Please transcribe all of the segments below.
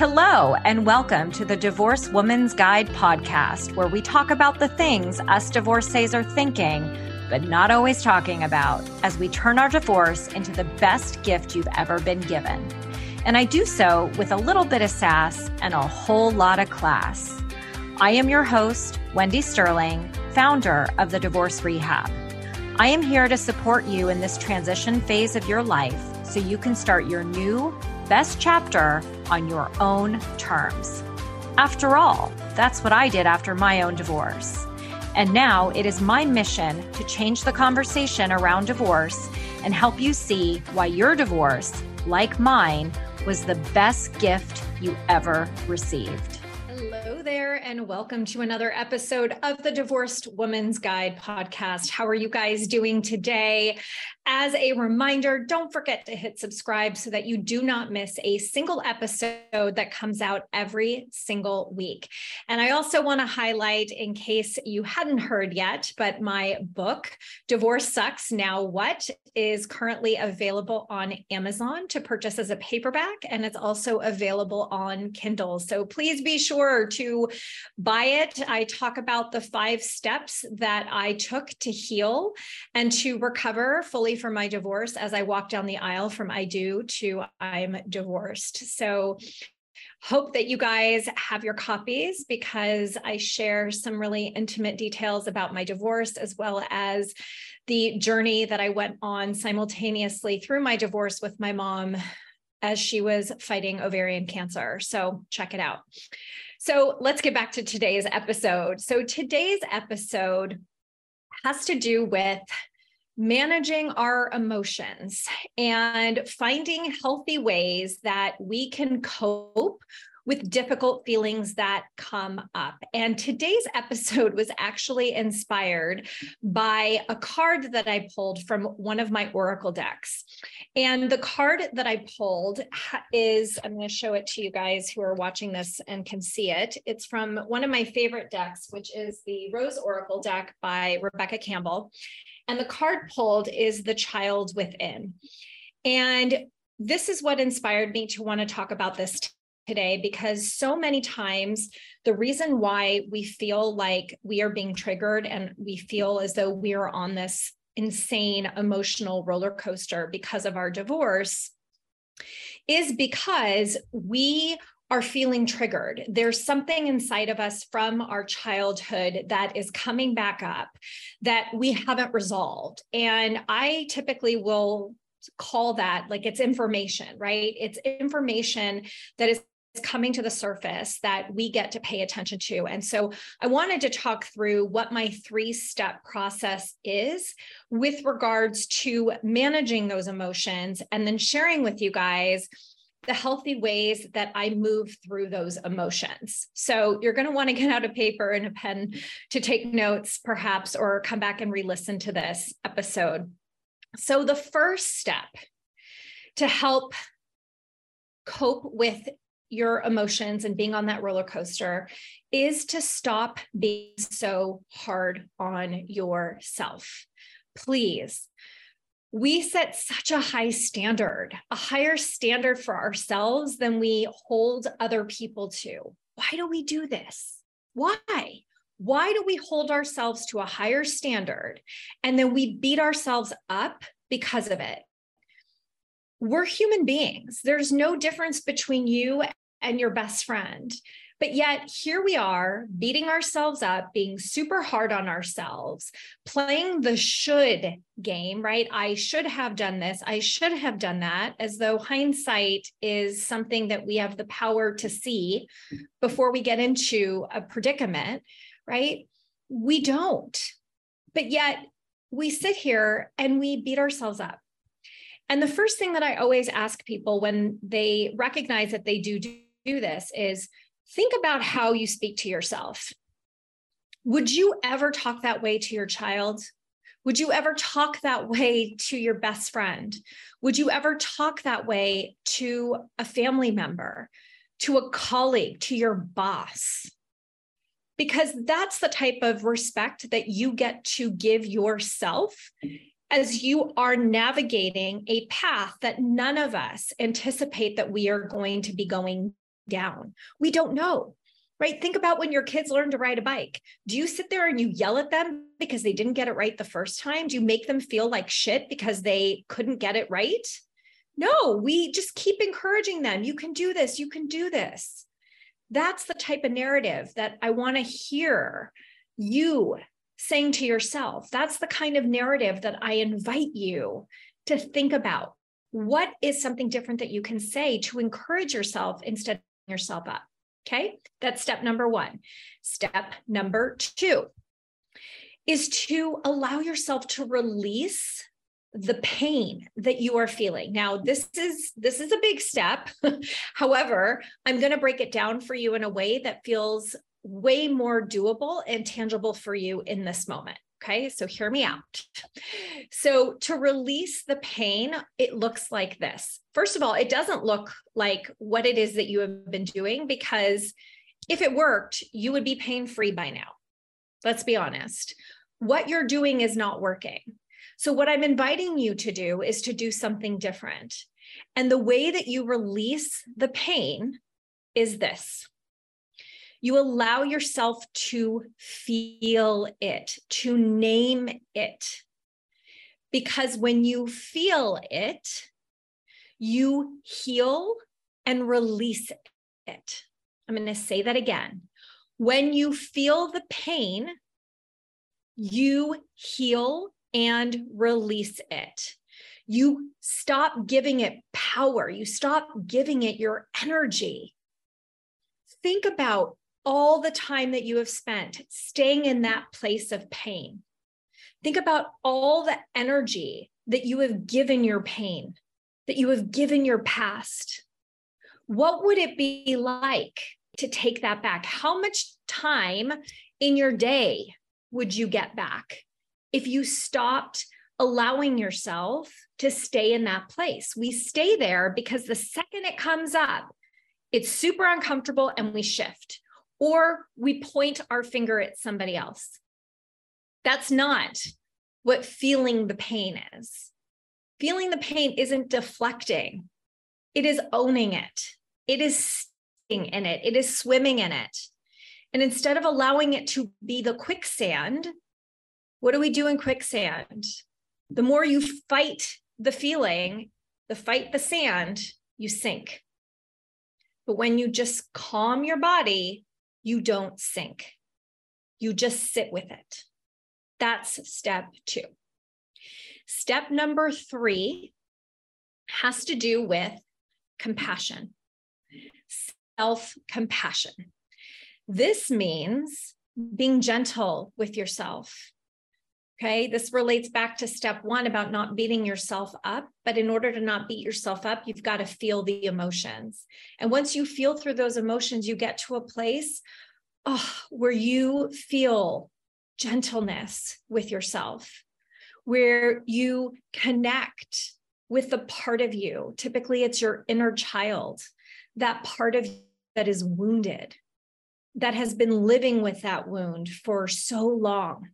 Hello, and welcome to the Divorced Woman's Guide podcast, where we talk about the things us divorcees are thinking, but not always talking about, as we turn our divorce into the best gift you've ever been given. And I do so with a little bit of sass and a whole lot of class. I am your host, Wendy Sterling, founder of the Divorce Rehab. I am here to support you in this transition phase of your life so you can start your new best chapter on your own terms. After all, that's what I did after my own divorce. And now it is my mission to change the conversation around divorce and help you see why your divorce, like mine, was the best gift you ever received. Hello there, and welcome to another episode of the Divorced Woman's Guide podcast. How are you guys doing today? As a reminder, don't forget to hit subscribe so that you do not miss a single episode that comes out every single week. And I also want to highlight, in case you hadn't heard yet, but my book, Divorce Sucks Now What, is currently available on Amazon to purchase as a paperback, and it's also available on Kindle. So please be sure to buy it. I talk about the five steps that I took to heal and to recover fully from my divorce as I walk down the aisle from I do to I'm divorced. So hope that you guys have your copies because I share some really intimate details about my divorce as well as the journey that I went on simultaneously through my divorce with my mom as she was fighting ovarian cancer. So check it out. So let's get back to today's episode. So today's episode has to do with managing our emotions and finding healthy ways that we can cope with difficult feelings that come up. And today's episode was actually inspired by a card that I pulled from one of my Oracle decks. And the card that I pulled is, I'm going to show it to you guys who are watching this and can see it. It's from one of my favorite decks, which is the Rose Oracle deck by Rebecca Campbell. And the card pulled is the child within. And this is what inspired me to want to talk about this today because so many times the reason why we feel like we are being triggered and we feel as though we are on this insane emotional roller coaster because of our divorce is because we are feeling triggered. There's something inside of us from our childhood that is coming back up that we haven't resolved. And I typically will call that like it's information, right? It's information that is coming to the surface that we get to pay attention to. And so I wanted to talk through what my three step process is with regards to managing those emotions and then sharing with you guys the healthy ways that I move through those emotions. So you're going to want to get out a paper and a pen to take notes, perhaps, or come back and re listen to this episode. So the first step to help cope with your emotions and being on that roller coaster is to stop being so hard on yourself. Please we set such a high standard, a higher standard for ourselves than we hold other people to. Why do we do this? Why? Why do we hold ourselves to a higher standard and then we beat ourselves up because of it? We're human beings. There's no difference between you and your best friend. But yet, here we are beating ourselves up, being super hard on ourselves, playing the should game, right? I should have done this. I should have done that, as though hindsight is something that we have the power to see before we get into a predicament, right? We don't. But yet, we sit here and we beat ourselves up. And the first thing that I always ask people when they recognize that they do do this is think about how you speak to yourself. Would you ever talk that way to your child? Would you ever talk that way to your best friend? Would you ever talk that way to a family member, to a colleague, to your boss? Because that's the type of respect that you get to give yourself as you are navigating a path that none of us anticipate that we are going to be going down. We don't know right? Think about when your kids learn to ride a bike. Do you sit there and you yell at them because they didn't get it right the first time? Do you make them feel like shit because they couldn't get it right? No, we just keep encouraging them. You can do this. You can do this. That's the type of narrative that I want to hear you saying to yourself. That's the kind of narrative that I invite you to think about. What is something different that you can say to encourage yourself instead yourself up? Okay, that's step number one. Step number two is to allow yourself to release the pain that you are feeling. Now, this is this is a big step. However, I'm going to break it down for you in a way that feels way more doable and tangible for you in this moment. Okay, so hear me out. So, to release the pain, it looks like this. First of all, it doesn't look like what it is that you have been doing because if it worked, you would be pain free by now. Let's be honest. What you're doing is not working. So, what I'm inviting you to do is to do something different. And the way that you release the pain is this you allow yourself to feel it, to name it. Because when you feel it, you heal and release it. I'm going to say that again. When you feel the pain, you heal and release it. You stop giving it power. You stop giving it your energy. Think about all the time that you have spent staying in that place of pain. Think about all the energy that you have given your pain, that you have given your past. What would it be like to take that back? How much time in your day would you get back if you stopped allowing yourself to stay in that place? We stay there because the second it comes up, it's super uncomfortable and we shift or we point our finger at somebody else. That's not what feeling the pain is. Feeling the pain isn't deflecting, it is owning it, it is staying in it, it is swimming in it. And instead of allowing it to be the quicksand, what do we do in quicksand? The more you fight the feeling, the fight the sand, you sink. But when you just calm your body you don't sink. You just sit with it. That's step two. Step number three has to do with compassion, self compassion. This means being gentle with yourself, Okay, this relates back to step one about not beating yourself up. But in order to not beat yourself up, you've got to feel the emotions. And once you feel through those emotions, you get to a place oh, where you feel gentleness with yourself, where you connect with the part of you. Typically, it's your inner child, that part of you that is wounded, that has been living with that wound for so long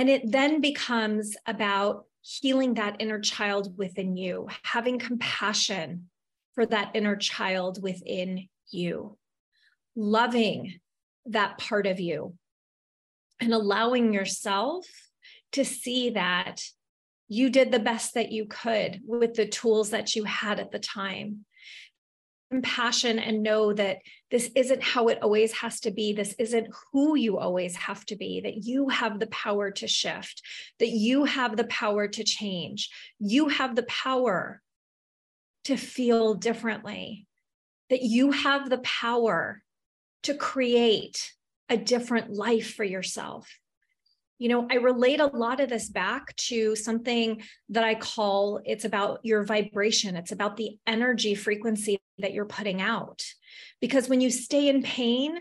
and it then becomes about healing that inner child within you, having compassion for that inner child within you, loving that part of you, and allowing yourself to see that you did the best that you could with the tools that you had at the time compassion and know that this isn't how it always has to be. This isn't who you always have to be, that you have the power to shift, that you have the power to change. You have the power to feel differently, that you have the power to create a different life for yourself. You know, I relate a lot of this back to something that I call it's about your vibration, it's about the energy frequency that you're putting out. Because when you stay in pain,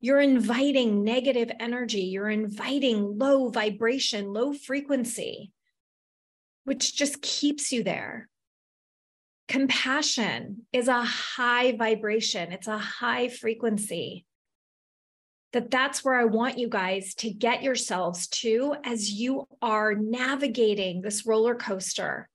you're inviting negative energy, you're inviting low vibration, low frequency, which just keeps you there. Compassion is a high vibration, it's a high frequency. That that's where I want you guys to get yourselves to as you are navigating this roller coaster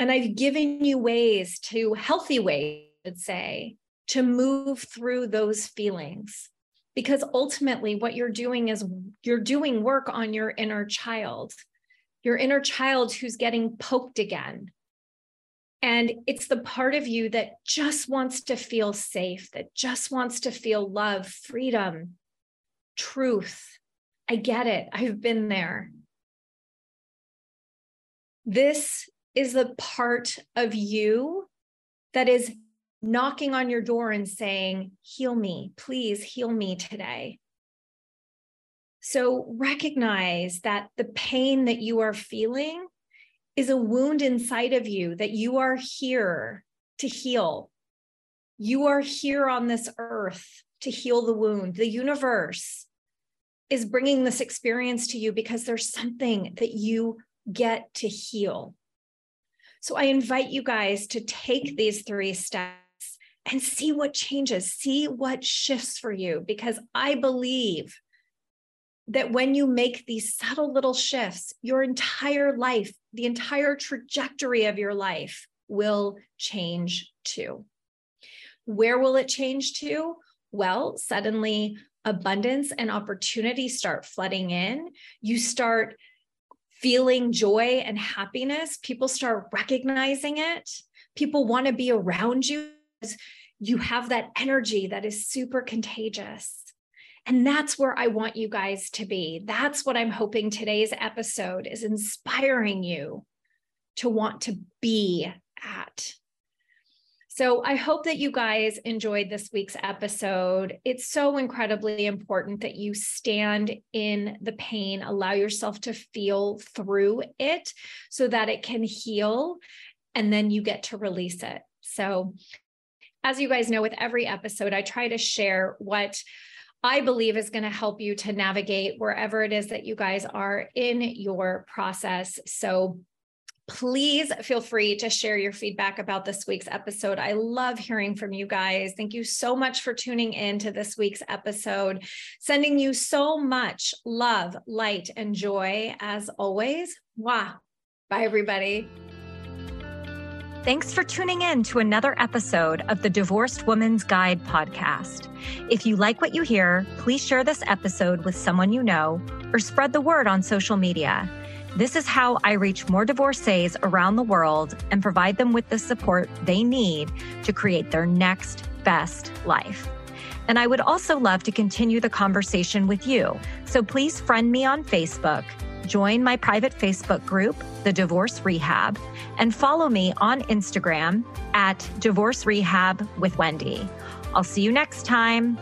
and I've given you ways to healthy ways should say, to move through those feelings. Because ultimately, what you're doing is you're doing work on your inner child, your inner child who's getting poked again. And it's the part of you that just wants to feel safe, that just wants to feel love, freedom, truth. I get it. I've been there. This is the part of you that is knocking on your door and saying, Heal me, please heal me today. So recognize that the pain that you are feeling is a wound inside of you that you are here to heal. You are here on this earth to heal the wound. The universe is bringing this experience to you because there's something that you get to heal. So I invite you guys to take these three steps and see what changes, see what shifts for you, because I believe that when you make these subtle little shifts, your entire life, the entire trajectory of your life will change too. Where will it change to? Well, suddenly abundance and opportunity start flooding in. You start feeling joy and happiness. People start recognizing it. People want to be around you you have that energy that is super contagious. And that's where I want you guys to be. That's what I'm hoping today's episode is inspiring you to want to be at. So I hope that you guys enjoyed this week's episode. It's so incredibly important that you stand in the pain, allow yourself to feel through it so that it can heal, and then you get to release it. So as you guys know, with every episode, I try to share what I believe is going to help you to navigate wherever it is that you guys are in your process. So please feel free to share your feedback about this week's episode. I love hearing from you guys. Thank you so much for tuning in to this week's episode. Sending you so much love, light, and joy as always. Wow. Bye, everybody. Thanks for tuning in to another episode of the Divorced Woman's Guide podcast. If you like what you hear, please share this episode with someone you know or spread the word on social media. This is how I reach more divorcees around the world and provide them with the support they need to create their next best life. And I would also love to continue the conversation with you. So please friend me on Facebook join my private Facebook group, The Divorce Rehab, and follow me on Instagram at Divorce Rehab with Wendy. I'll see you next time.